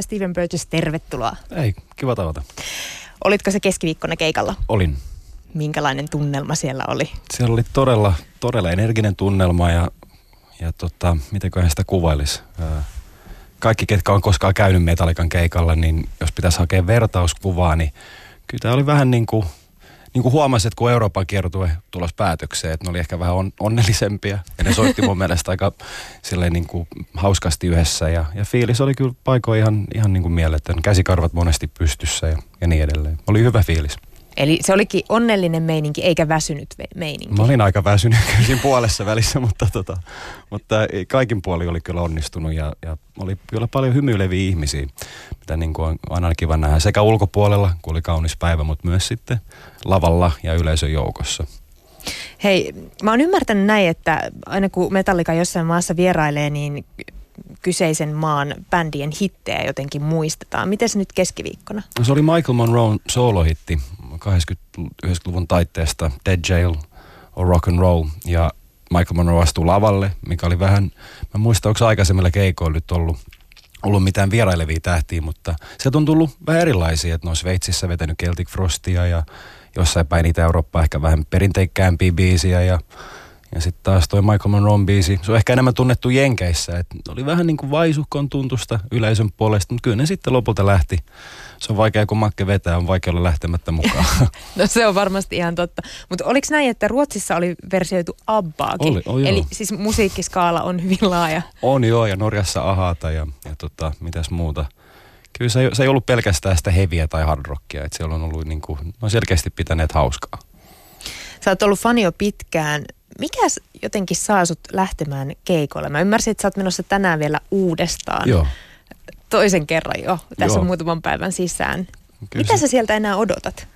Steven Burgess, tervetuloa. Ei, kiva tavata. Olitko se keskiviikkona keikalla? Olin. Minkälainen tunnelma siellä oli? Siellä oli todella, todella energinen tunnelma ja, ja tota, mitenköhän sitä kuvailisi. Kaikki, ketkä on koskaan käynyt Metallikan keikalla, niin jos pitäisi hakea vertauskuvaa, niin kyllä tämä oli vähän niin kuin niin kuin huomasin, että kun Euroopan kiertue tulos päätökseen, että ne oli ehkä vähän on, onnellisempia. Ja ne soitti mun mielestä aika silleen niin kuin hauskasti yhdessä. Ja, ja fiilis oli kyllä paikoin ihan, ihan niin kuin mieletön. Käsikarvat monesti pystyssä ja, ja niin edelleen. Oli hyvä fiilis. Eli se olikin onnellinen meininki, eikä väsynyt meininki. Mä olin aika väsynyt siinä puolessa välissä, mutta, tota, mutta kaikin puoli oli kyllä onnistunut ja, ja oli kyllä paljon hymyileviä ihmisiä, mitä niin kuin on aina kiva nähdä sekä ulkopuolella, kun oli kaunis päivä, mutta myös sitten lavalla ja yleisön joukossa. Hei, mä oon ymmärtänyt näin, että aina kun Metallika jossain maassa vierailee, niin kyseisen maan bändien hittejä jotenkin muistetaan. Miten se nyt keskiviikkona? No, se oli Michael Monroe solohitti 80-90-luvun taitteesta Dead Jail or Rock and Roll. Ja Michael Monroe astuu lavalle, mikä oli vähän, mä muistan, onko aikaisemmilla keikoilla nyt ollut, ollut mitään vierailevia tähtiä, mutta se on tullut vähän erilaisia, että ne on Sveitsissä vetänyt Celtic Frostia ja jossain päin niitä Eurooppaa ehkä vähän perinteikkäämpiä biisiä ja ja sitten taas toi Michael Monroe biisi, se on ehkä enemmän tunnettu Jenkeissä, että oli vähän niin kuin vaisuhkon tuntusta yleisön puolesta, mutta kyllä ne sitten lopulta lähti. Se on vaikea, kun makke vetää, on vaikea olla lähtemättä mukaan. no se on varmasti ihan totta. Mutta oliko näin, että Ruotsissa oli versioitu Abbaakin? Oli, oh, Eli siis musiikkiskaala on hyvin laaja. On joo, ja Norjassa Ahata ja, ja tota, mitäs muuta. Kyllä se, se ei ollut pelkästään sitä heviä tai hardrockia, että siellä on ollut niin kuin, no selkeästi pitäneet hauskaa. Sä oot ollut fani jo pitkään mikä jotenkin saa sut lähtemään keikolle? Mä ymmärsin, että sä oot menossa tänään vielä uudestaan. Joo. Toisen kerran jo, tässä Joo. muutaman päivän sisään. Kyllä mitä se... sä sieltä enää odotat?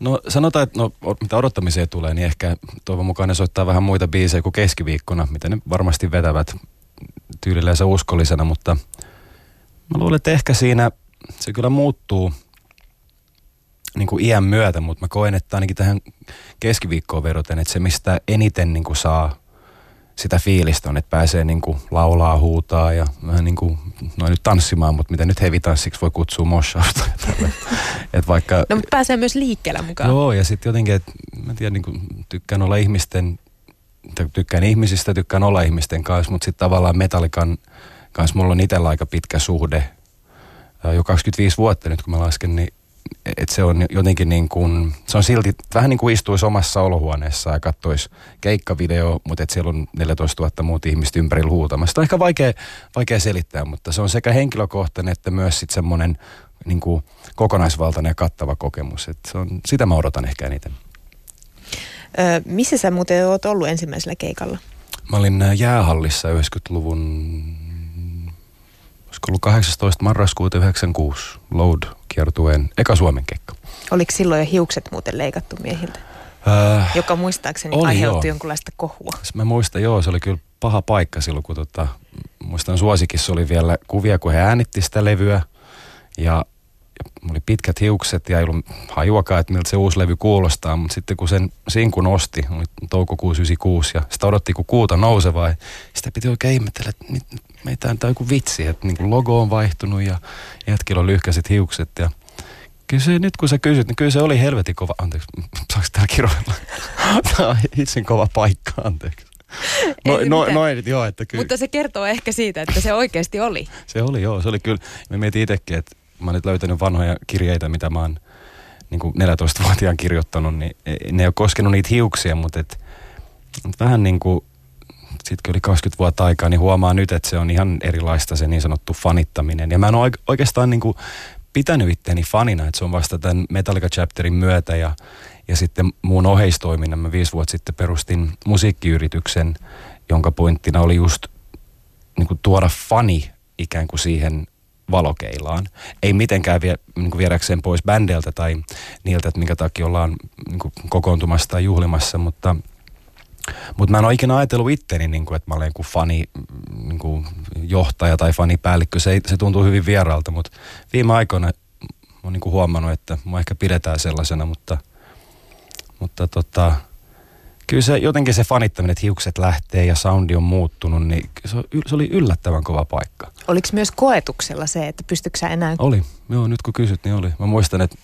No sanotaan, että no, mitä odottamiseen tulee, niin ehkä toivon mukaan ne soittaa vähän muita biisejä kuin keskiviikkona, mitä ne varmasti vetävät tyylilleen uskollisena, mutta mä luulen, että ehkä siinä se kyllä muuttuu – niin kuin iän myötä, mutta mä koen, että ainakin tähän keskiviikkoon veroten, että se mistä eniten niin kuin saa sitä fiilistä on, että pääsee niin kuin laulaa, huutaa ja vähän niin kuin, no nyt tanssimaan, mutta mitä nyt hevitanssiksi voi kutsua moshausta. että vaikka, no mutta pääsee myös liikkeellä mukaan. Joo ja sitten jotenkin, että mä tiedän, niin kuin, tykkään olla ihmisten, tykkään ihmisistä, tykkään olla ihmisten kanssa, mutta sitten tavallaan metallikan kanssa mulla on itsellä aika pitkä suhde. Jo 25 vuotta nyt kun mä lasken, niin että se on jotenkin niin kuin, se on silti vähän niin kuin istuisi omassa olohuoneessa ja katsoisi keikkavideo, mutta että siellä on 14 000 muuta ihmistä ympärillä huutamassa. Se on ehkä vaikea, vaikea selittää, mutta se on sekä henkilökohtainen että myös sitten semmoinen niin kuin kokonaisvaltainen ja kattava kokemus. Et se on, sitä mä odotan ehkä eniten. Öö, missä sä muuten oot ollut ensimmäisellä keikalla? Mä olin jäähallissa 90-luvun, olisiko ollut 18. marraskuuta 96, Load kiertueen eka Suomen keikka. Oliko silloin jo hiukset muuten leikattu miehiltä? Äh, joka muistaakseni oli, aiheutti joo. jonkunlaista kohua. Mä muistan, joo, se oli kyllä paha paikka silloin, kun tota, muistan suosikissa oli vielä kuvia, kun he äänitti sitä levyä. Ja, ja oli pitkät hiukset ja ei ollut hajuakaan, että miltä se uusi levy kuulostaa. Mutta sitten kun sen sinkun osti, oli toukokuusi 96 ja sitä odotti kun kuuta nousevaa. Ja sitä piti oikein ihmetellä, että nyt, meitä on joku vitsi, että niin logo on vaihtunut ja jätkillä on lyhkäiset hiukset ja Kyllä se, nyt kun sä kysyt, niin kyllä se oli helvetin kova, anteeksi, saako täällä kiroilla? Tämä on itse kova paikka, anteeksi. No, no, no, joo, että kyllä. Mutta se kertoo ehkä siitä, että se oikeasti oli. se oli, joo. Se oli kyllä. Mä mietin itsekin, että mä oon nyt löytänyt vanhoja kirjeitä, mitä mä oon niin kuin 14-vuotiaan kirjoittanut, niin ne ei ole koskenut niitä hiuksia, mutta et, vähän niin kuin sitten yli 20 vuotta aikaa, niin huomaa nyt, että se on ihan erilaista se niin sanottu fanittaminen. Ja mä en ole oikeastaan niin kuin pitänyt itteni fanina, että se on vasta tämän Metallica Chapterin myötä ja, ja sitten muun oheistoiminnan. Mä viisi vuotta sitten perustin musiikkiyrityksen, jonka pointtina oli just niin kuin tuoda fani ikään kuin siihen valokeilaan. Ei mitenkään vie, niin kuin viedäkseen pois bändeltä tai niiltä, että minkä takia ollaan niin kuin kokoontumassa tai juhlimassa, mutta – mutta mä en ole ikinä ajatellut itteni, niin kuin, että mä olen kuin fani niin kuin johtaja tai fanipäällikkö. Se, se tuntuu hyvin vieraalta, mutta viime aikoina olen niin kuin huomannut, että mua ehkä pidetään sellaisena, mutta, mutta tota, kyllä se jotenkin se fanittaminen, että hiukset lähtee ja soundi on muuttunut, niin se, se oli yllättävän kova paikka. Oliko myös koetuksella se, että pystytkö sä enää... Oli, joo nyt kun kysyt, niin oli. Mä muistan, että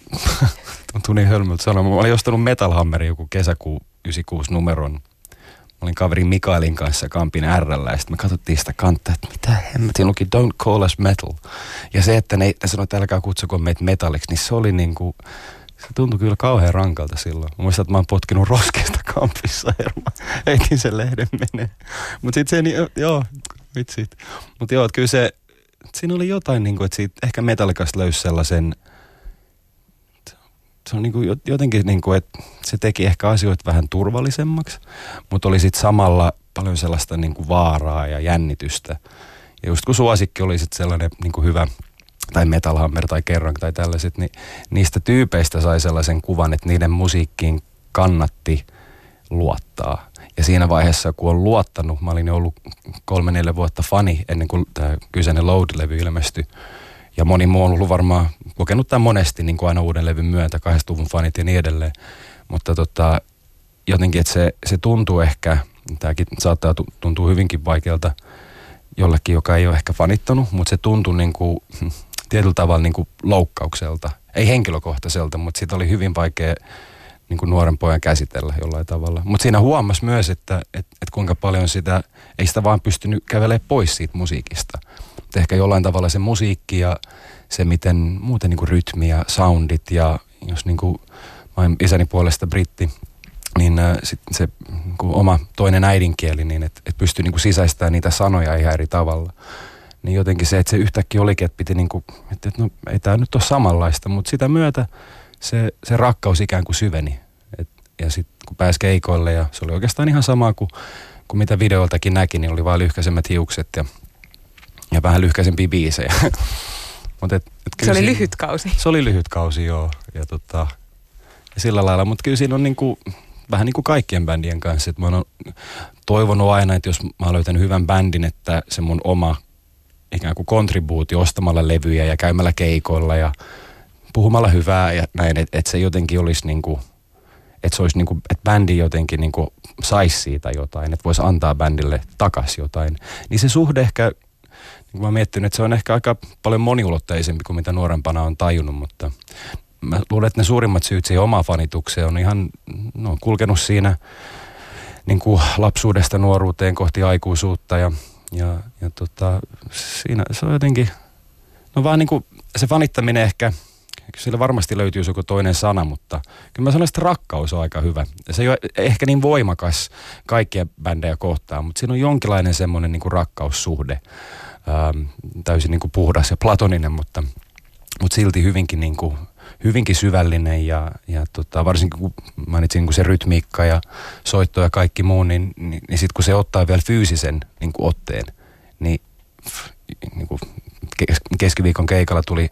tuli niin hölmöltä sanoa, mä olin ostanut Metal Hammerin joku kesäkuu 96 numeron. Mä olin kaveri Mikaelin kanssa Kampin RL ja sitten me katsottiin sitä kantta, että mitä hemmetin luki Don't Call Us Metal. Ja se, että ne, ne sanoi, että älkää kutsuko meitä metalliksi, niin se oli niin kuin, se tuntui kyllä kauhean rankalta silloin. Mä muistan, että mä oon potkinut roskesta kampissa ja heitin sen lehden menee. Mutta sitten se, niin, joo, vitsit. Mutta joo, kyllä se, siinä oli jotain, niin kuin, että siitä ehkä metallikasta löysi sellaisen, se on niin kuin jotenkin, niin kuin, että se teki ehkä asioita vähän turvallisemmaksi, mutta oli sitten samalla paljon sellaista niin kuin vaaraa ja jännitystä. Ja just kun suosikki oli sitten sellainen niin kuin hyvä, tai Metal Hammer tai Kerran tai tällaiset, niin niistä tyypeistä sai sellaisen kuvan, että niiden musiikkiin kannatti luottaa. Ja siinä vaiheessa, kun on luottanut, mä olin ollut kolme neljä vuotta fani ennen kuin tämä kyseinen Load-levy ilmestyi. Ja moni muu on ollut varmaan kokenut tämän monesti niin kuin aina uuden levyn myötä, kahdesta luvun fanit ja niin edelleen. Mutta tota, jotenkin, että se, se tuntuu ehkä, tämäkin saattaa tuntua hyvinkin vaikealta jollekin, joka ei ole ehkä fanittanut, mutta se tuntuu niin kuin, tietyllä tavalla niin kuin loukkaukselta. Ei henkilökohtaiselta, mutta siitä oli hyvin vaikea niin kuin nuoren pojan käsitellä jollain tavalla. Mutta siinä huomasi myös, että et, et kuinka paljon sitä, ei sitä vaan pystynyt kävelemään pois siitä musiikista. Ehkä jollain tavalla se musiikki ja se, miten muuten niin kuin rytmi ja soundit ja jos niin kuin, mä olen isäni puolesta britti, niin äh, sit se niin kuin oma toinen äidinkieli, niin että et pystyi niin sisäistämään niitä sanoja ihan eri tavalla. Niin jotenkin se, että se yhtäkkiä olikin, että piti niin kuin, että, että no ei tämä nyt ole samanlaista, mutta sitä myötä se, se rakkaus ikään kuin syveni. Et, ja sitten kun pääsi keikoille ja se oli oikeastaan ihan sama kuin, kuin mitä videoltakin näki, niin oli vain lyhkäisemmät hiukset ja, ja vähän lyhkäisempiä biisejä. Mut et, et se oli siinä, lyhyt kausi. Se oli lyhyt kausi, joo. Ja, tota, ja sillä lailla, mutta kyllä siinä on niinku, vähän niin kuin kaikkien bändien kanssa. Että mä oon toivonut aina, että jos mä oon löytänyt hyvän bändin, että se mun oma ikään kuin kontribuutio ostamalla levyjä ja käymällä keikoilla ja puhumalla hyvää ja näin, että et se jotenkin olisi niin kuin, että se olisi niin kuin, että bändi jotenkin niin kuin saisi siitä jotain, että voisi antaa bändille takaisin jotain. Niin se suhde ehkä, niin mä miettinyt, että se on ehkä aika paljon moniulotteisempi kuin mitä nuorempana on tajunnut, mutta mä luulen, että ne suurimmat syyt siihen omaan fanitukseen on ihan, no kulkenut siinä niin kuin lapsuudesta nuoruuteen kohti aikuisuutta ja, ja, ja tota, siinä se on jotenkin, no vaan niin kuin se fanittaminen ehkä, sillä varmasti löytyy joku toinen sana, mutta kyllä mä sanoisin, että rakkaus on aika hyvä. Se ei ole ehkä niin voimakas kaikkia bändejä kohtaan, mutta siinä on jonkinlainen semmoinen niin kuin rakkaussuhde. Ähm, täysin niin kuin puhdas ja platoninen, mutta, mutta silti hyvinkin niin kuin hyvinkin syvällinen ja, ja tota, varsinkin kun mainitsin kun se rytmiikka ja soitto ja kaikki muu, niin, niin, niin sitten kun se ottaa vielä fyysisen niin kuin otteen, niin, niin kuin keskiviikon keikalla tuli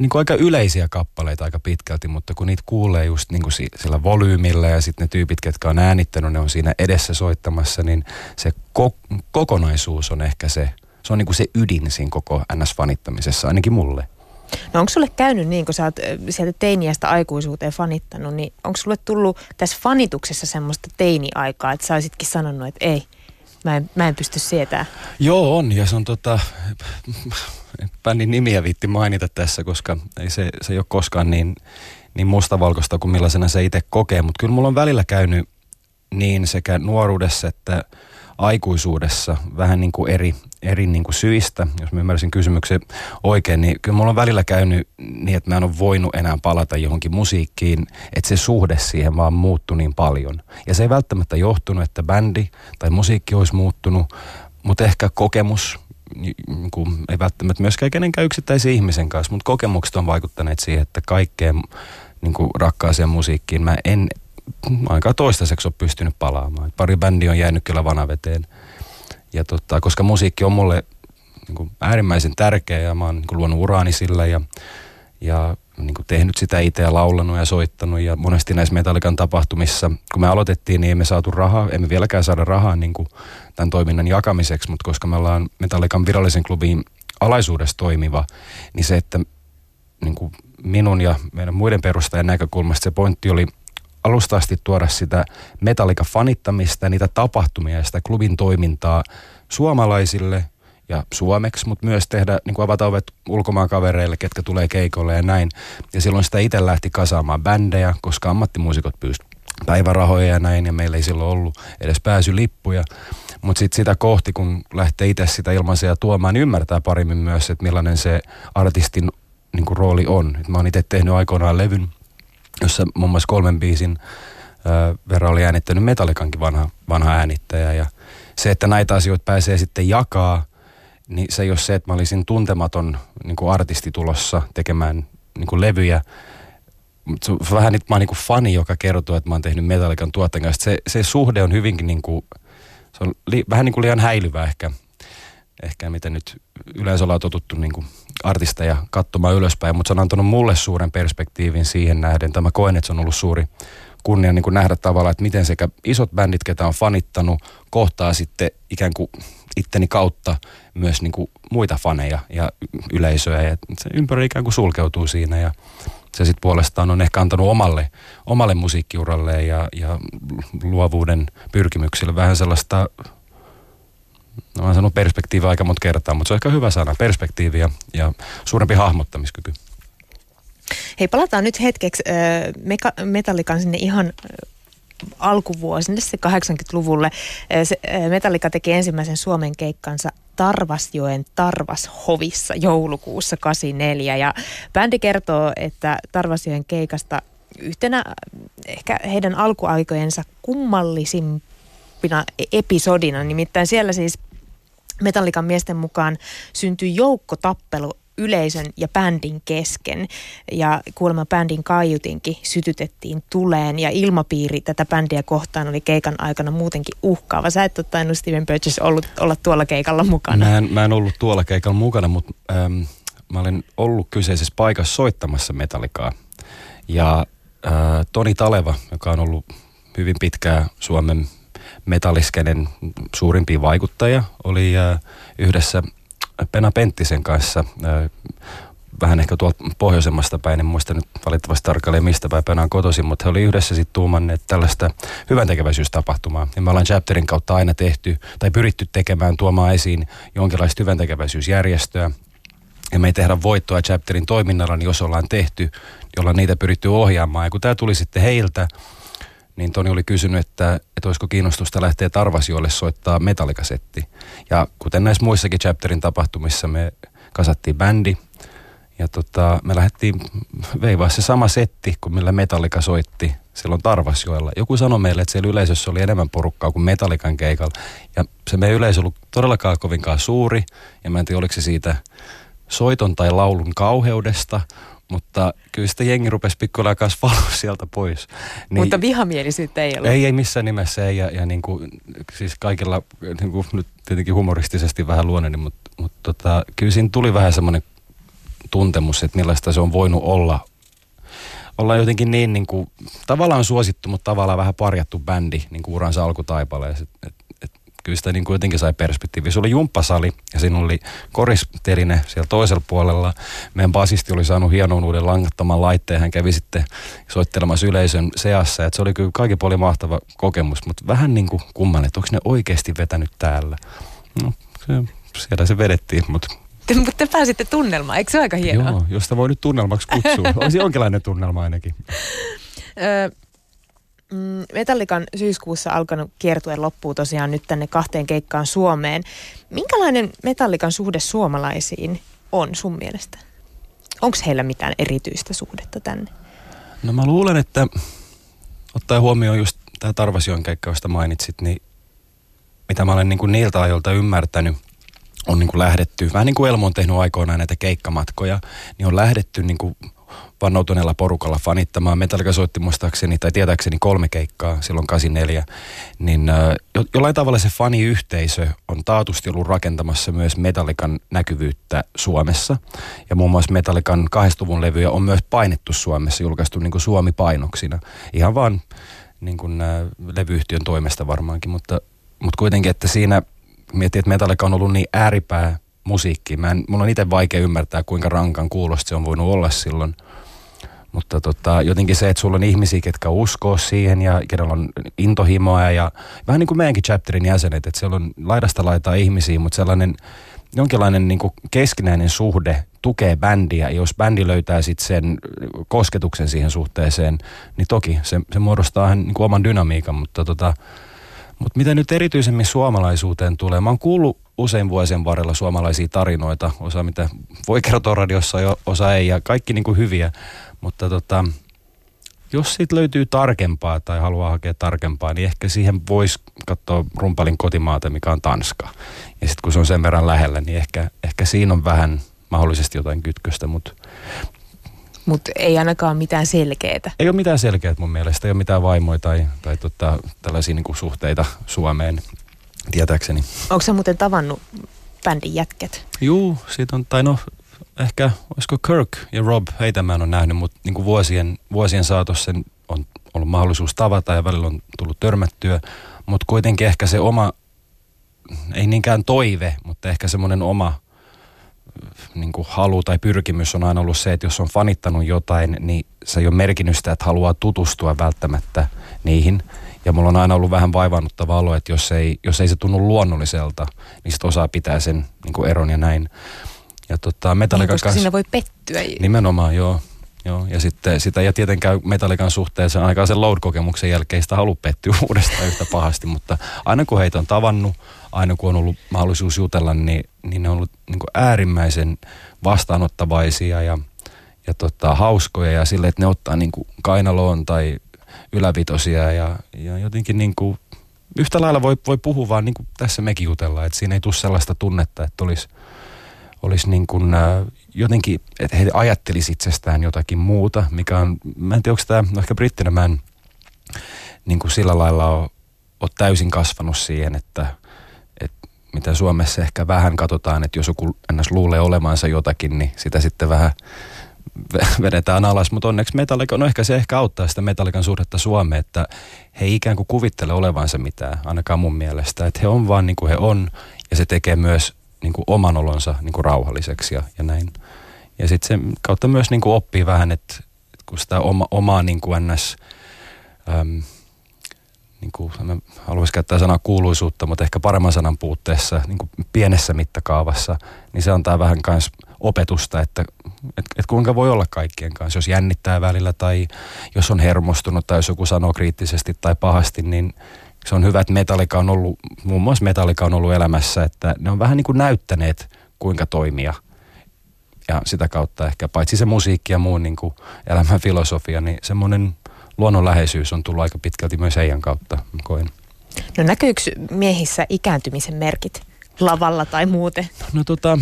niin kuin aika yleisiä kappaleita aika pitkälti, mutta kun niitä kuulee just niin kuin sillä volyymilla ja sitten ne tyypit, ketkä on äänittänyt, ne on siinä edessä soittamassa, niin se ko- kokonaisuus on ehkä se, se on niin kuin se ydin siinä koko NS-fanittamisessa, ainakin mulle. No onko sulle käynyt niin, kun sä oot sieltä teiniästä aikuisuuteen fanittanut, niin onko sulle tullut tässä fanituksessa semmoista teiniaikaa, että sä olisitkin sanonut, että ei, mä en, mä en pysty sietää? Joo, on. Ja se on tota, bändin nimiä viitti mainita tässä, koska ei se, se ei ole koskaan niin, niin mustavalkoista kuin millaisena se itse kokee. Mutta kyllä mulla on välillä käynyt niin sekä nuoruudessa että aikuisuudessa vähän niin kuin eri, eri niin kuin syistä, jos mä ymmärsin kysymyksen oikein, niin kyllä mulla on välillä käynyt niin, että mä en ole voinut enää palata johonkin musiikkiin, että se suhde siihen vaan muuttui niin paljon. Ja se ei välttämättä johtunut, että bändi tai musiikki olisi muuttunut, mutta ehkä kokemus, niin kuin, ei välttämättä myöskään kenenkään yksittäisen ihmisen kanssa, mutta kokemukset on vaikuttaneet siihen, että kaikkeen niin kuin rakkaaseen musiikkiin mä en aika toistaiseksi ole pystynyt palaamaan. Pari bändiä on jäänyt kyllä vanaveteen. Ja tota, koska musiikki on mulle niin kuin äärimmäisen tärkeä ja mä oon niin kuin luonut uraani sillä ja, ja niin kuin tehnyt sitä itse ja laulanut ja soittanut ja monesti näissä Metallikan tapahtumissa, kun me aloitettiin, niin emme saatu rahaa, emme vieläkään saada rahaa niin kuin tämän toiminnan jakamiseksi, mutta koska me ollaan Metallikan virallisen klubin alaisuudessa toimiva, niin se, että niin kuin minun ja meidän muiden perustajien näkökulmasta se pointti oli alusta asti tuoda sitä Metallica-fanittamista, niitä tapahtumia ja sitä klubin toimintaa suomalaisille ja suomeksi, mutta myös tehdä, niin kuin avata ovet ulkomaan kavereille, ketkä tulee keikolle ja näin. Ja silloin sitä itse lähti kasaamaan bändejä, koska ammattimuusikot pyysivät päivärahoja ja näin, ja meillä ei silloin ollut edes pääsylippuja. Mutta sitten sitä kohti, kun lähtee itse sitä ilmaisia tuomaan, niin ymmärtää paremmin myös, että millainen se artistin niin kuin, rooli on. Et mä oon itse tehnyt aikoinaan levyn, jossa muun muassa kolmen biisin ö, verran oli äänittänyt Metallikankin vanha, vanha äänittäjä. Ja se, että näitä asioita pääsee sitten jakaa, niin se ei ole se, että mä olisin tuntematon niin kuin artisti tulossa tekemään niin kuin levyjä, vähän nyt mä oon niin kuin fani, joka kertoo, että mä oon tehnyt Metallican tuottajan kanssa. Se, se suhde on hyvinkin niin kuin, se on li, vähän niin kuin liian häilyvä ehkä, ehkä mitä nyt yleensä ollaan totuttu niin kuin artisteja katsomaan ylöspäin, mutta se on antanut mulle suuren perspektiivin siihen nähden. Tämä koen, että se on ollut suuri kunnia niin kuin nähdä tavallaan, että miten sekä isot bändit, ketä on fanittanut, kohtaa sitten ikään kuin itteni kautta myös niin kuin muita faneja ja yleisöä. Ja se ympärö ikään kuin sulkeutuu siinä ja se sitten puolestaan on ehkä antanut omalle, omalle musiikkiuralle ja, ja luovuuden pyrkimyksille vähän sellaista, no mä sanon perspektiiviä aika monta kertaa, mutta se on ehkä hyvä sana, perspektiivi ja, ja suurempi hahmottamiskyky. Hei, palataan nyt hetkeksi äh, Metallikan sinne ihan alkuvuosille, se 80-luvulle. Se, Metallica teki ensimmäisen Suomen keikkansa Tarvasjoen Tarvashovissa joulukuussa 84 ja bändi kertoo, että Tarvasjoen keikasta yhtenä ehkä heidän alkuaikojensa kummallisimpina episodina, nimittäin siellä siis Metallikan miesten mukaan syntyi joukkotappelu yleisön ja bändin kesken. Ja kuulemma bändin kaiutinkin sytytettiin tuleen ja ilmapiiri tätä bändiä kohtaan oli keikan aikana muutenkin uhkaava. Sä et ole Steven Burgess ollut, olla tuolla keikalla mukana. Mä en, mä en ollut tuolla keikalla mukana, mutta ähm, mä olen ollut kyseisessä paikassa soittamassa metallikaa. Ja äh, Toni Taleva, joka on ollut hyvin pitkää Suomen metalliskenen suurimpia vaikuttajia, oli äh, yhdessä Pena Penttisen kanssa vähän ehkä tuolta pohjoisemmasta päin, en muista nyt valitettavasti tarkalleen mistä päin Pena on kotoisin, mutta he oli yhdessä sitten tuumanneet tällaista hyvän tekeväisyystapahtumaa. Ja me ollaan chapterin kautta aina tehty tai pyritty tekemään tuomaan esiin jonkinlaista hyvän tekeväisyysjärjestöä. Ja me ei tehdä voittoa chapterin toiminnalla, niin jos ollaan tehty, ollaan niitä pyritty ohjaamaan. Ja kun tämä tuli sitten heiltä, niin Toni oli kysynyt, että, että olisiko kiinnostusta lähteä Tarvasiolle soittaa metallikasetti. Ja kuten näissä muissakin chapterin tapahtumissa me kasattiin bändi ja tota, me lähdettiin veivaa se sama setti kuin millä Metallika soitti silloin Tarvasjoella. Joku sanoi meille, että siellä yleisössä oli enemmän porukkaa kuin Metallikan keikalla. Ja se meidän yleisö ollut todellakaan kovinkaan suuri. Ja mä en tiedä, oliko se siitä soiton tai laulun kauheudesta mutta kyllä sitä jengi rupesi pikkuhiljaa kasvaa sieltä pois. Niin, mutta vihamielisyyttä ei ollut? Ei, ei missään nimessä ei. Ja, ja niin kuin, siis kaikilla, niin kuin nyt tietenkin humoristisesti vähän luoneni, mutta, mutta tota, kyllä siinä tuli vähän semmoinen tuntemus, että millaista se on voinut olla olla jotenkin niin, niin kuin, tavallaan suosittu, mutta tavallaan vähän parjattu bändi niin kuin uransa alkutaipaleessa. Et, kyllä sitä niin kuin jotenkin sai perspektiiviä. Se oli jumppasali ja siinä oli koristerine siellä toisella puolella. Meidän basisti oli saanut hienon uuden langattoman laitteen. Hän kävi sitten soittelemassa yleisön seassa. Et se oli kyllä kaiken puolin mahtava kokemus, mutta vähän niin kuin kumman, että onko ne oikeasti vetänyt täällä. No, se, siellä se vedettiin, mutta te, mutta te pääsitte tunnelmaan, eikö se ole aika hienoa? Joo, josta voi nyt tunnelmaksi kutsua. Olisi jonkinlainen tunnelma ainakin. Mm, Metallikan syyskuussa alkanut kiertue loppuu tosiaan nyt tänne kahteen keikkaan Suomeen. Minkälainen Metallikan suhde suomalaisiin on sun mielestä? Onko heillä mitään erityistä suhdetta tänne? No mä luulen, että ottaa huomioon just tämä Tarvasion keikka, josta mainitsit, niin mitä mä olen niin kuin niiltä ajoilta ymmärtänyt, on niin kuin lähdetty, vähän niin kuin Elmo on tehnyt aikoinaan näitä keikkamatkoja, niin on lähdetty niin kuin vannoutuneella porukalla fanittamaan. Metallica soitti muistaakseni tai tietääkseni kolme keikkaa silloin 84. Niin jo, jollain tavalla se faniyhteisö on taatusti ollut rakentamassa myös Metallikan näkyvyyttä Suomessa. Ja muun muassa Metallikan kahdestuvun levyjä on myös painettu Suomessa, julkaistu niin kuin Suomi-painoksina. Ihan vaan niin kuin, levyyhtiön toimesta varmaankin, mutta, mutta kuitenkin, että siinä miettii, että Metallica on ollut niin ääripää musiikki. Mä en, mulla on itse vaikea ymmärtää, kuinka rankan kuulosta se on voinut olla silloin – mutta tota, jotenkin se, että sulla on ihmisiä, ketkä uskoo siihen ja kenellä on intohimoa ja vähän niin kuin meidänkin chapterin jäsenet, että siellä on laidasta laitaa ihmisiä, mutta sellainen jonkinlainen niin kuin keskinäinen suhde tukee bändiä. Ja jos bändi löytää sitten sen kosketuksen siihen suhteeseen, niin toki se, se muodostaa niin kuin oman dynamiikan, mutta tota, mutta mitä nyt erityisemmin suomalaisuuteen tulee, mä oon kuullut usein vuosien varrella suomalaisia tarinoita, osa mitä voi kertoa radiossa ja osa ei, ja kaikki niin kuin hyviä, mutta tota, jos siitä löytyy tarkempaa tai haluaa hakea tarkempaa, niin ehkä siihen voisi katsoa rumpalin kotimaata, mikä on Tanska. Ja sitten kun se on sen verran lähellä, niin ehkä, ehkä siinä on vähän mahdollisesti jotain kytköstä, mutta mutta ei ainakaan mitään selkeää. Ei ole mitään selkeää mun mielestä, ei ole mitään vaimoja tai, tai tota, tällaisia niin suhteita Suomeen, tietääkseni. Onko se muuten tavannut bändin jätket? Juu, siitä on, tai no ehkä, olisiko Kirk ja Rob, heitä mä en ole nähnyt, mutta niin kuin vuosien, vuosien saatossa on ollut mahdollisuus tavata ja välillä on tullut törmättyä, mutta kuitenkin ehkä se oma, ei niinkään toive, mutta ehkä semmoinen oma niin kuin halu tai pyrkimys on aina ollut se, että jos on fanittanut jotain, niin se ei ole merkinnyt sitä, että haluaa tutustua välttämättä niihin. Ja mulla on aina ollut vähän vaivannuttava olo, että jos ei, jos ei se tunnu luonnolliselta, niin sitten osaa pitää sen niin kuin eron ja näin. Ja tota, Metallica niin, koska siinä voi pettyä. Nimenomaan, joo. Joo, ja sitten sitä ja tietenkään Metallican suhteessa ainakaan sen load-kokemuksen jälkeen sitä halu pettyä uudestaan yhtä pahasti, mutta aina kun heitä on tavannut, aina kun on ollut mahdollisuus jutella, niin, niin ne on ollut niin äärimmäisen vastaanottavaisia ja, ja tota, hauskoja ja sille, että ne ottaa niin kuin kainaloon tai ylävitosia ja, ja jotenkin niin kuin, yhtä lailla voi, voi puhua vaan niin kuin tässä mekin jutellaan, että siinä ei tule sellaista tunnetta, että olisi, olisi niin kuin, äh, jotenkin, että he ajattelisi itsestään jotakin muuta, mikä on, mä en tiedä, onko tämä, no ehkä brittinä mä en niin kuin sillä lailla ole, ole täysin kasvanut siihen, että, että mitä Suomessa ehkä vähän katsotaan, että jos joku ennäs luulee olemansa jotakin, niin sitä sitten vähän vedetään alas, mutta onneksi Metallica, no ehkä se ehkä auttaa sitä Metallican suhdetta Suomeen, että he ikään kuin kuvittele olevansa mitään, ainakaan mun mielestä, että he on vaan niin kuin he on, ja se tekee myös niin kuin oman olonsa niin kuin rauhalliseksi ja, ja näin. Ja sitten sen kautta myös niin kuin oppii vähän, että kun sitä oma, omaa niin kuin ns, äm, niin kuin, haluaisin käyttää sanaa kuuluisuutta, mutta ehkä paremman sanan puutteessa, niin kuin pienessä mittakaavassa, niin se antaa vähän myös opetusta, että et, et kuinka voi olla kaikkien kanssa. Jos jännittää välillä tai jos on hermostunut tai jos joku sanoo kriittisesti tai pahasti, niin se on hyvä, että Metallica on ollut, muun muassa Metallica on ollut elämässä, että ne on vähän niin kuin näyttäneet, kuinka toimia. Ja sitä kautta ehkä paitsi se musiikki ja muu niin kuin elämän filosofia, niin semmoinen luonnonläheisyys on tullut aika pitkälti myös heidän kautta, koen. No näkyykö miehissä ikääntymisen merkit lavalla tai muuten? No tota,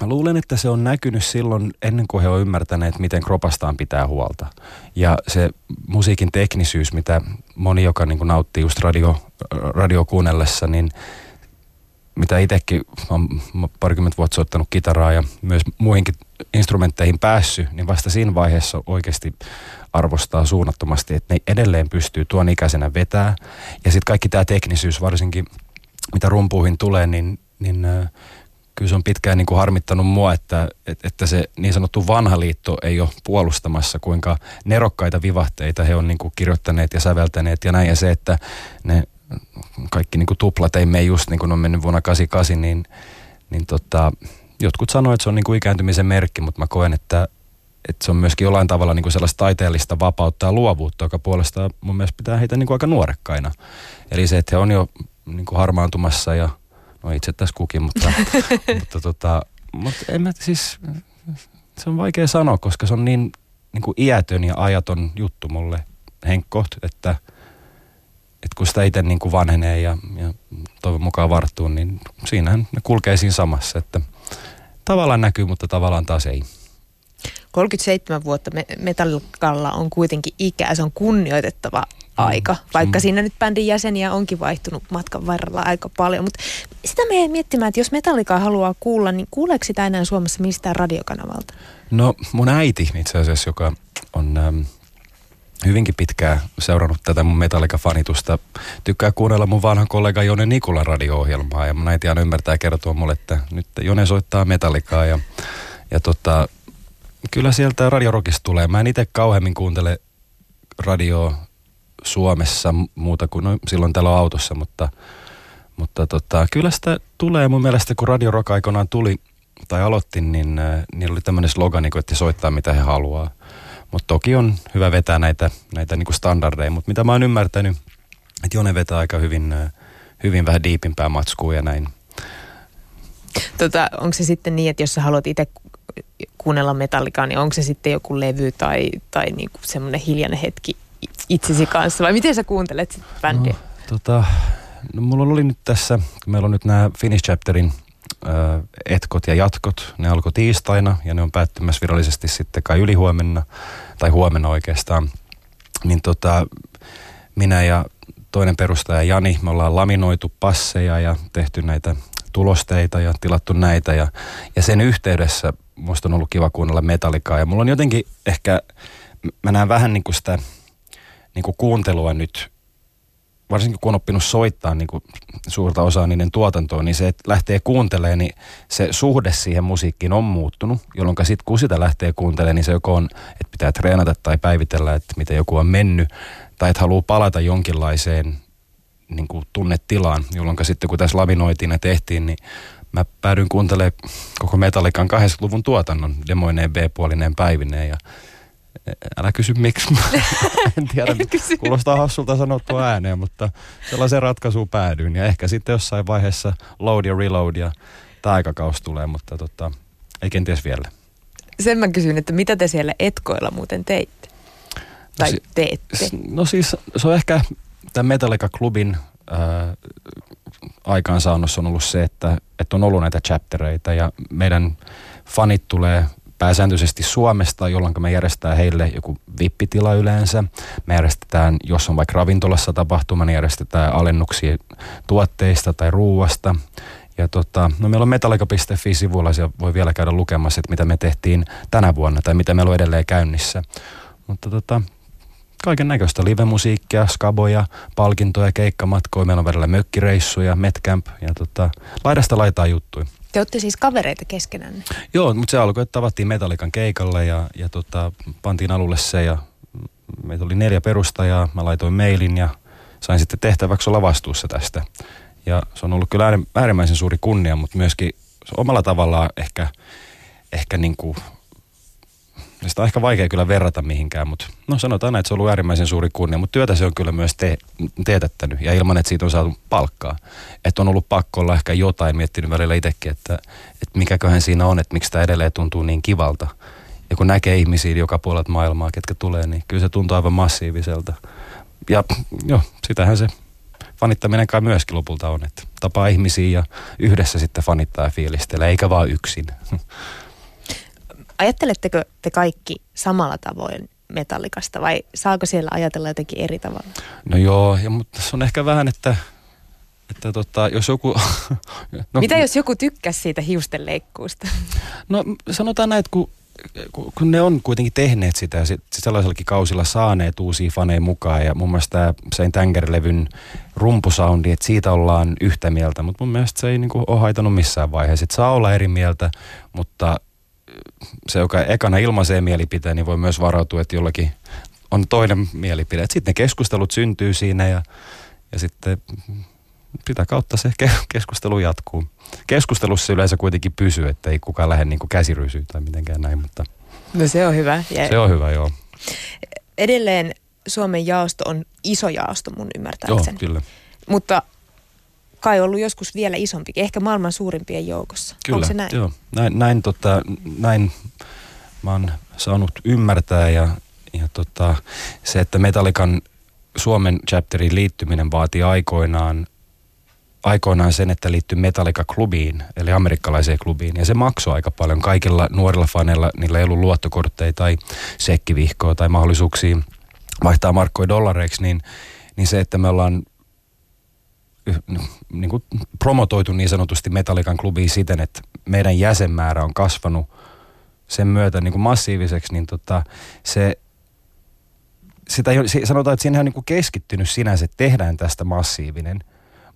Mä luulen, että se on näkynyt silloin ennen kuin he on ymmärtäneet, miten kropastaan pitää huolta. Ja se musiikin teknisyys, mitä moni, joka niin nauttii just radio, radio kuunnellessa, niin mitä itsekin olen parikymmentä vuotta soittanut kitaraa ja myös muihinkin instrumentteihin päässyt, niin vasta siinä vaiheessa oikeasti arvostaa suunnattomasti, että ne edelleen pystyy tuon ikäisenä vetää. Ja sitten kaikki tämä teknisyys, varsinkin mitä rumpuihin tulee, niin, niin kyllä se on pitkään niin kuin harmittanut mua, että, että se niin sanottu vanha liitto ei ole puolustamassa, kuinka nerokkaita vivahteita he on niin kuin kirjoittaneet ja säveltäneet ja näin. Ja se, että ne kaikki niin kuin tuplat ei mene just niin kuin on mennyt vuonna 88, niin, niin tota, jotkut sanoivat, että se on niin kuin ikääntymisen merkki, mutta mä koen, että, että se on myöskin jollain tavalla niin kuin sellaista taiteellista vapautta ja luovuutta, joka puolestaan mun mielestä pitää heitä niin kuin aika nuorekkaina. Eli se, että he on jo niin kuin harmaantumassa ja – no itse tässä kukin, mutta, mutta, tota, mutta en mä siis, se on vaikea sanoa, koska se on niin, niin kuin iätön ja ajaton juttu mulle henkkoht, että, että kun sitä itse niin kuin vanhenee ja, ja toivon mukaan varttuu, niin siinähän ne kulkee siinä samassa, että tavallaan näkyy, mutta tavallaan taas ei. 37 vuotta Metallicalla on kuitenkin ikää, se on kunnioitettava aika, vaikka mm. siinä nyt bändin jäseniä onkin vaihtunut matkan varrella aika paljon. Mutta sitä me miettimään, että jos Metallica haluaa kuulla, niin kuuleeko sitä enää Suomessa mistään radiokanavalta? No mun äiti itse asiassa, joka on ähm, hyvinkin pitkään seurannut tätä mun Metallica-fanitusta, tykkää kuunnella mun vanhan kollega Jone Nikulan radio-ohjelmaa. Ja mun äiti aina ymmärtää kertoa mulle, että nyt Jone soittaa Metallicaa ja, ja tota, kyllä sieltä radiorokista tulee. Mä en itse kauheammin kuuntele radioa Suomessa muuta kuin no, silloin täällä autossa, mutta, mutta tota, kyllä sitä tulee mun mielestä, kun Radio Rock aikoinaan tuli tai aloitti, niin äh, niillä oli tämmöinen slogani, että soittaa mitä he haluaa. Mutta toki on hyvä vetää näitä, näitä niin standardeja, mutta mitä mä oon ymmärtänyt, että Jone vetää aika hyvin, äh, hyvin vähän diipimpää matskua ja näin. Tota, onko se sitten niin, että jos sä haluat itse kuunnella metallikaa, niin onko se sitten joku levy tai, tai niinku semmoinen hiljainen hetki itsesi kanssa? Vai miten sä kuuntelet sitten bändiä? No, tota, no mulla oli nyt tässä, meillä on nyt nämä Finish Chapterin etkot ja jatkot. Ne alkoi tiistaina ja ne on päättymässä virallisesti sitten kai ylihuomenna, tai huomenna oikeastaan. Niin tota, minä ja toinen perustaja Jani, me ollaan laminoitu passeja ja tehty näitä tulosteita ja tilattu näitä. Ja, ja sen yhteydessä musta on ollut kiva kuunnella metallikaa. Ja mulla on jotenkin ehkä, mä näen vähän niin kuin sitä niin kuin kuuntelua nyt, varsinkin kun on oppinut soittaa niin kuin suurta osaa niiden tuotantoa, niin se, että lähtee kuuntelemaan, niin se suhde siihen musiikkiin on muuttunut, jolloin sitten kun sitä lähtee kuuntelemaan, niin se joko on, että pitää treenata tai päivitellä, että miten joku on mennyt, tai että haluaa palata jonkinlaiseen niin kuin tunnetilaan, jolloin sitten kun tässä lavinoitiin ja tehtiin, niin mä päädyin kuuntelemaan koko Metallikan 80-luvun tuotannon demoineen B-puolineen päivineen ja älä kysy miksi. en tiedä, en kysy. kuulostaa hassulta sanottua ääneen, mutta sellaisen ratkaisuun päädyin. Ja ehkä sitten jossain vaiheessa load ja reload ja tämä aikakaus tulee, mutta tota, ei kenties vielä. Sen mä kysyn, että mitä te siellä etkoilla muuten teitte? Tai no, si- teette? No siis se on ehkä tämän Metallica-klubin äh, aikaansaannossa on ollut se, että, että on ollut näitä chaptereita ja meidän fanit tulee pääsääntöisesti Suomesta, jolloin me järjestetään heille joku vippitila yleensä. Me järjestetään, jos on vaikka ravintolassa tapahtuma, niin järjestetään alennuksia tuotteista tai ruuasta. Ja tota, no meillä on metallica.fi-sivuilla, siellä voi vielä käydä lukemassa, että mitä me tehtiin tänä vuonna tai mitä meillä on edelleen käynnissä. Mutta tota, kaiken näköistä livemusiikkia, skaboja, palkintoja, keikkamatkoja. Meillä on välillä mökkireissuja, metcamp ja tota, laidasta laitaa juttuja. Te olette siis kavereita keskenään. Joo, mutta se alkoi, että tavattiin Metallikan keikalle ja, ja tota, pantiin alulle se ja meitä oli neljä perustajaa. Mä laitoin mailin ja sain sitten tehtäväksi olla vastuussa tästä. Ja se on ollut kyllä äärimmäisen suuri kunnia, mutta myöskin omalla tavallaan ehkä, ehkä niin kuin sitä on ehkä vaikea kyllä verrata mihinkään, mutta no sanotaan, että se on ollut äärimmäisen suuri kunnia, mutta työtä se on kyllä myös te- teetättänyt ja ilman, että siitä on saatu palkkaa. Että on ollut pakko olla ehkä jotain, miettinyt välillä itsekin, että, että mikäköhän siinä on, että miksi tämä edelleen tuntuu niin kivalta. Ja kun näkee ihmisiä joka puolelta maailmaa, ketkä tulee, niin kyllä se tuntuu aivan massiiviselta. Ja joo, sitähän se fanittaminen kai myöskin lopulta on, että tapaa ihmisiä ja yhdessä sitten fanittaa ja fiilistelee, eikä vaan yksin. Ajatteletteko te kaikki samalla tavoin metallikasta vai saako siellä ajatella jotenkin eri tavalla? No joo, ja, mutta se on ehkä vähän, että, että tota, jos joku... no, Mitä jos joku tykkäsi siitä hiustenleikkuusta? No sanotaan näin, että kun kun ne on kuitenkin tehneet sitä ja sit sellaisellakin kausilla saaneet uusia faneja mukaan ja mun mielestä tämä Saint Anger-levyn rumpusoundi, että siitä ollaan yhtä mieltä, mutta mun mielestä se ei niinku ole haitanut missään vaiheessa. Et saa olla eri mieltä, mutta se, joka ekana ilmaisee mielipiteen, niin voi myös varautua, että jollakin on toinen mielipide. Sitten ne keskustelut syntyy siinä ja, ja sitten sitä kautta se keskustelu jatkuu. Keskustelussa yleensä kuitenkin pysyy, että ei kukaan lähde niin käsirysyyn tai mitenkään näin, mutta... No se on hyvä. Ja se on hyvä, joo. Edelleen Suomen jaosto on iso jaosto mun ymmärtääkseni. Joo, kyllä. Mutta kai ollut joskus vielä isompi, ehkä maailman suurimpien joukossa. Kyllä, Onko se näin? Joo, näin, näin, tota, näin mä oon saanut ymmärtää ja, ja tota, se, että Metallikan Suomen chapterin liittyminen vaati aikoinaan aikoinaan sen, että liittyi Metallica-klubiin, eli amerikkalaiseen klubiin, ja se maksoi aika paljon. Kaikilla nuorilla faneilla, niillä ei ollut luottokortteja tai sekkivihkoa tai mahdollisuuksia vaihtaa markkoja dollareiksi, niin, niin se, että me ollaan niin kuin promotoitu niin sanotusti Metallikan klubiin siten, että meidän jäsenmäärä on kasvanut sen myötä niin kuin massiiviseksi, niin tota, se, sitä, sanotaan, että siinä on niin kuin keskittynyt sinänsä, että tehdään tästä massiivinen.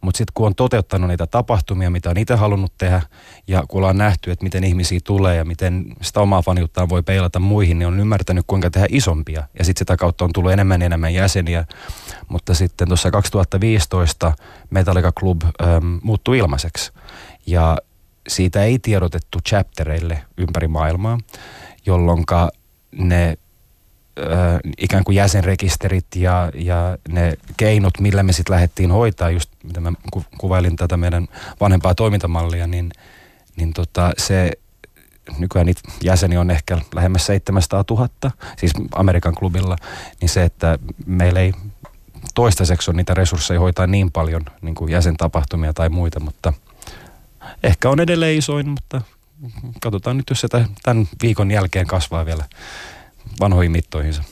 Mutta sitten kun on toteuttanut niitä tapahtumia, mitä on itse halunnut tehdä, ja kun ollaan nähty, että miten ihmisiä tulee ja miten sitä omaa faniuttaan voi peilata muihin, niin on ymmärtänyt, kuinka tehdä isompia. Ja sitten sitä kautta on tullut enemmän ja enemmän jäseniä. Mutta sitten tuossa 2015 Metallica Club ähm, muuttui ilmaiseksi. Ja siitä ei tiedotettu chaptereille ympäri maailmaa, jolloin ne ikään kuin jäsenrekisterit ja, ja ne keinot, millä me sitten lähdettiin hoitaa, just mitä mä ku, kuvailin tätä meidän vanhempaa toimintamallia, niin, niin tota, se nykyään niitä jäseniä on ehkä lähemmäs 700 000, siis Amerikan klubilla, niin se, että meillä ei toistaiseksi ole niitä resursseja hoitaa niin paljon niin kuin jäsentapahtumia tai muita, mutta ehkä on edelleen isoin, mutta katsotaan nyt, jos se tämän viikon jälkeen kasvaa vielä vanhoihin mittoihinsa.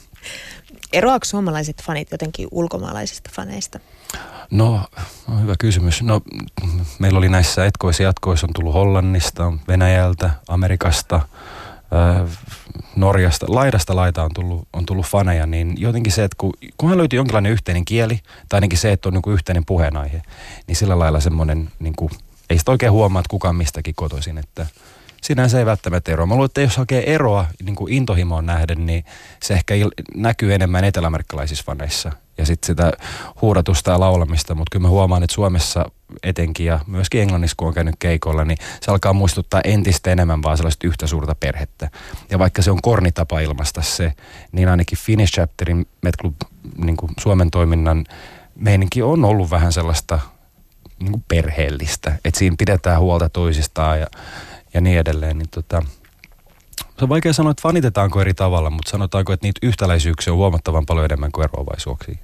Eroaako suomalaiset fanit jotenkin ulkomaalaisista faneista? No, no, hyvä kysymys. No, meillä oli näissä etkoissa jatkoissa on tullut Hollannista, Venäjältä, Amerikasta, äh, Norjasta, laidasta laita on tullut, on tullut faneja, niin jotenkin se, että kun, kunhan löytyy jonkinlainen yhteinen kieli, tai ainakin se, että on niin yhteinen puheenaihe, niin sillä lailla semmoinen, niin kuin, ei sitä oikein huomaa, että kukaan mistäkin kotoisin, että – sinänsä ei välttämättä eroa. Mä luulen, että jos hakee eroa niin kuin intohimoon nähden, niin se ehkä il- näkyy enemmän eteläamerikkalaisissa faneissa. Ja sitten sitä huuratusta ja laulamista, mutta kyllä mä huomaan, että Suomessa etenkin ja myöskin Englannissa, kun on käynyt keikolla, niin se alkaa muistuttaa entistä enemmän vaan sellaista yhtä suurta perhettä. Ja vaikka se on kornitapa ilmasta se, niin ainakin Finnish Chapterin Met Club niin kuin Suomen toiminnan meininki on ollut vähän sellaista niin kuin perheellistä. Että siinä pidetään huolta toisistaan ja ja niin edelleen, niin tota, se on vaikea sanoa, että fanitetaanko eri tavalla, mutta sanotaanko, että niitä yhtäläisyyksiä on huomattavan paljon enemmän kuin eroavaisuuksia.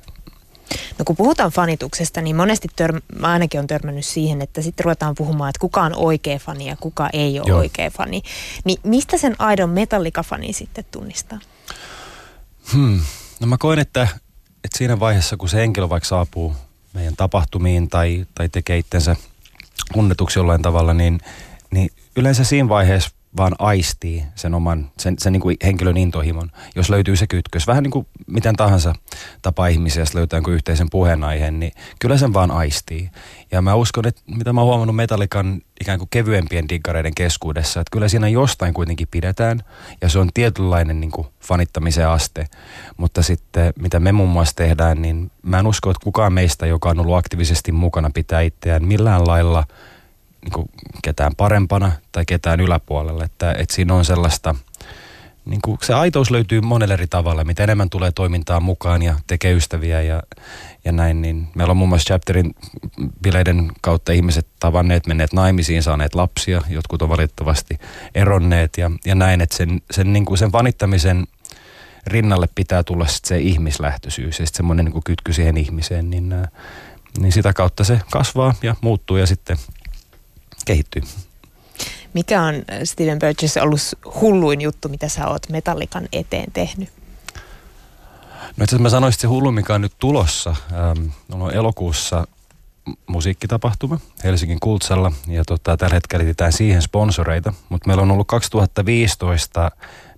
No kun puhutaan fanituksesta, niin monesti tör, mä ainakin on törmännyt siihen, että sitten ruvetaan puhumaan, että kuka on oikea fani ja kuka ei ole Joo. oikea fani. Niin mistä sen aidon metallika-fani sitten tunnistaa? Hmm. No mä koen, että, että siinä vaiheessa, kun se henkilö vaikka saapuu meidän tapahtumiin tai, tai tekee itsensä tunnetuksi jollain tavalla, niin, niin yleensä siinä vaiheessa vaan aistii sen oman, sen, sen niin kuin henkilön intohimon, jos löytyy se kytkös. Vähän niin kuin miten tahansa tapa ihmisiä, jos löytää jonkun yhteisen puheenaiheen, niin kyllä sen vaan aistii. Ja mä uskon, että mitä mä oon huomannut Metallikan ikään kuin kevyempien diggareiden keskuudessa, että kyllä siinä jostain kuitenkin pidetään, ja se on tietynlainen niin kuin fanittamisen aste. Mutta sitten mitä me muun muassa tehdään, niin mä en usko, että kukaan meistä, joka on ollut aktiivisesti mukana, pitää itseään millään lailla – niin kuin ketään parempana tai ketään yläpuolella. Että, että siinä on sellaista, niin kuin se aitous löytyy monella eri tavalla. Mitä enemmän tulee toimintaa mukaan ja tekee ystäviä ja, ja näin, niin meillä on muun muassa Chapterin bileiden kautta ihmiset tavanneet, menneet naimisiin, saaneet lapsia, jotkut on valitettavasti eronneet ja, ja näin, että sen, sen, niin kuin sen vanittamisen rinnalle pitää tulla sit se ihmislähtöisyys ja semmoinen niin kytky siihen ihmiseen, niin, niin sitä kautta se kasvaa ja muuttuu ja sitten kehittyy. Mikä on äh, Steven Burgess ollut hulluin juttu, mitä sä oot Metallikan eteen tehnyt? No itse asiassa mä sanoisin, että se hullu, mikä on nyt tulossa, ähm, on elokuussa musiikkitapahtuma Helsingin Kultsalla ja tota, tällä hetkellä etsitään siihen sponsoreita, mutta meillä on ollut 2015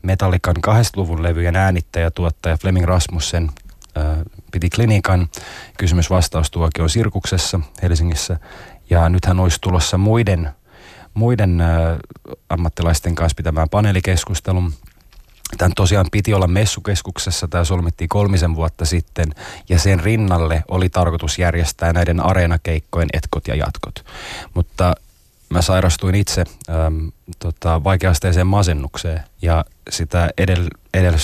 Metallikan 20-luvun levyjen äänittäjä, tuottaja Fleming Rasmussen äh, piti klinikan. Kysymys-vastaustuokio Sirkuksessa Helsingissä ja nythän olisi tulossa muiden, muiden ammattilaisten kanssa pitämään paneelikeskustelun. Tämän tosiaan piti olla messukeskuksessa, tämä solmittiin kolmisen vuotta sitten, ja sen rinnalle oli tarkoitus järjestää näiden areenakeikkojen etkot ja jatkot. Mutta mä sairastuin itse äm, tota, vaikeasteiseen masennukseen, ja sitä edellä edell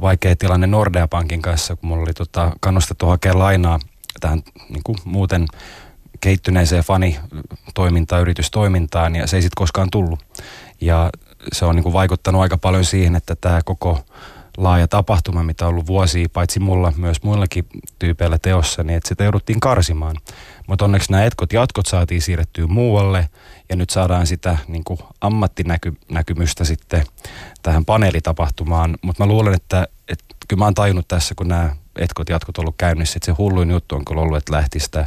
vaikea tilanne Nordea Pankin kanssa, kun mulla oli tota, kannustettu hakea lainaa tähän niin kuin muuten kehittyneeseen fanitoimintaan, yritystoimintaan ja se ei sitten koskaan tullut. Ja se on niin kuin vaikuttanut aika paljon siihen, että tämä koko laaja tapahtuma, mitä on ollut vuosia, paitsi mulla, myös muillakin tyypeillä teossa, niin että sitä jouduttiin karsimaan. Mutta onneksi nämä etkot jatkot saatiin siirrettyä muualle ja nyt saadaan sitä niin kuin ammattinäkymystä sitten tähän paneelitapahtumaan. Mutta mä luulen, että, että kyllä mä oon tajunnut tässä, kun nämä etkot jatkot on ollut käynnissä, että se hulluin juttu on kyllä ollut, että lähti sitä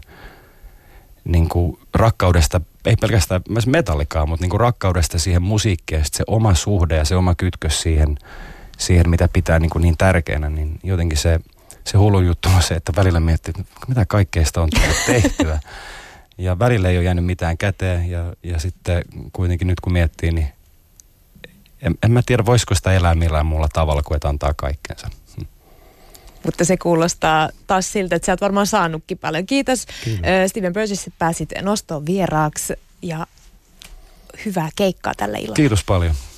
niin kuin rakkaudesta, ei pelkästään myös metallikaa, mutta niin kuin rakkaudesta siihen musiikkiin se oma suhde ja se oma kytkös siihen, siihen mitä pitää niin, kuin niin tärkeänä, niin jotenkin se, se hullu juttu on se, että välillä miettii, että mitä kaikkea sitä on tullut tehtyä. Ja välillä ei ole jäänyt mitään käteen ja, ja sitten kuitenkin nyt kun miettii, niin en, en mä tiedä, voisiko sitä elää millään muulla tavalla kuin että antaa kaikkeensa. Mutta se kuulostaa taas siltä, että sä oot varmaan saanutkin paljon. Kiitos Kyllä. Steven Burgess, että pääsit nostoon vieraaksi ja hyvää keikkaa tällä illalla. Kiitos paljon.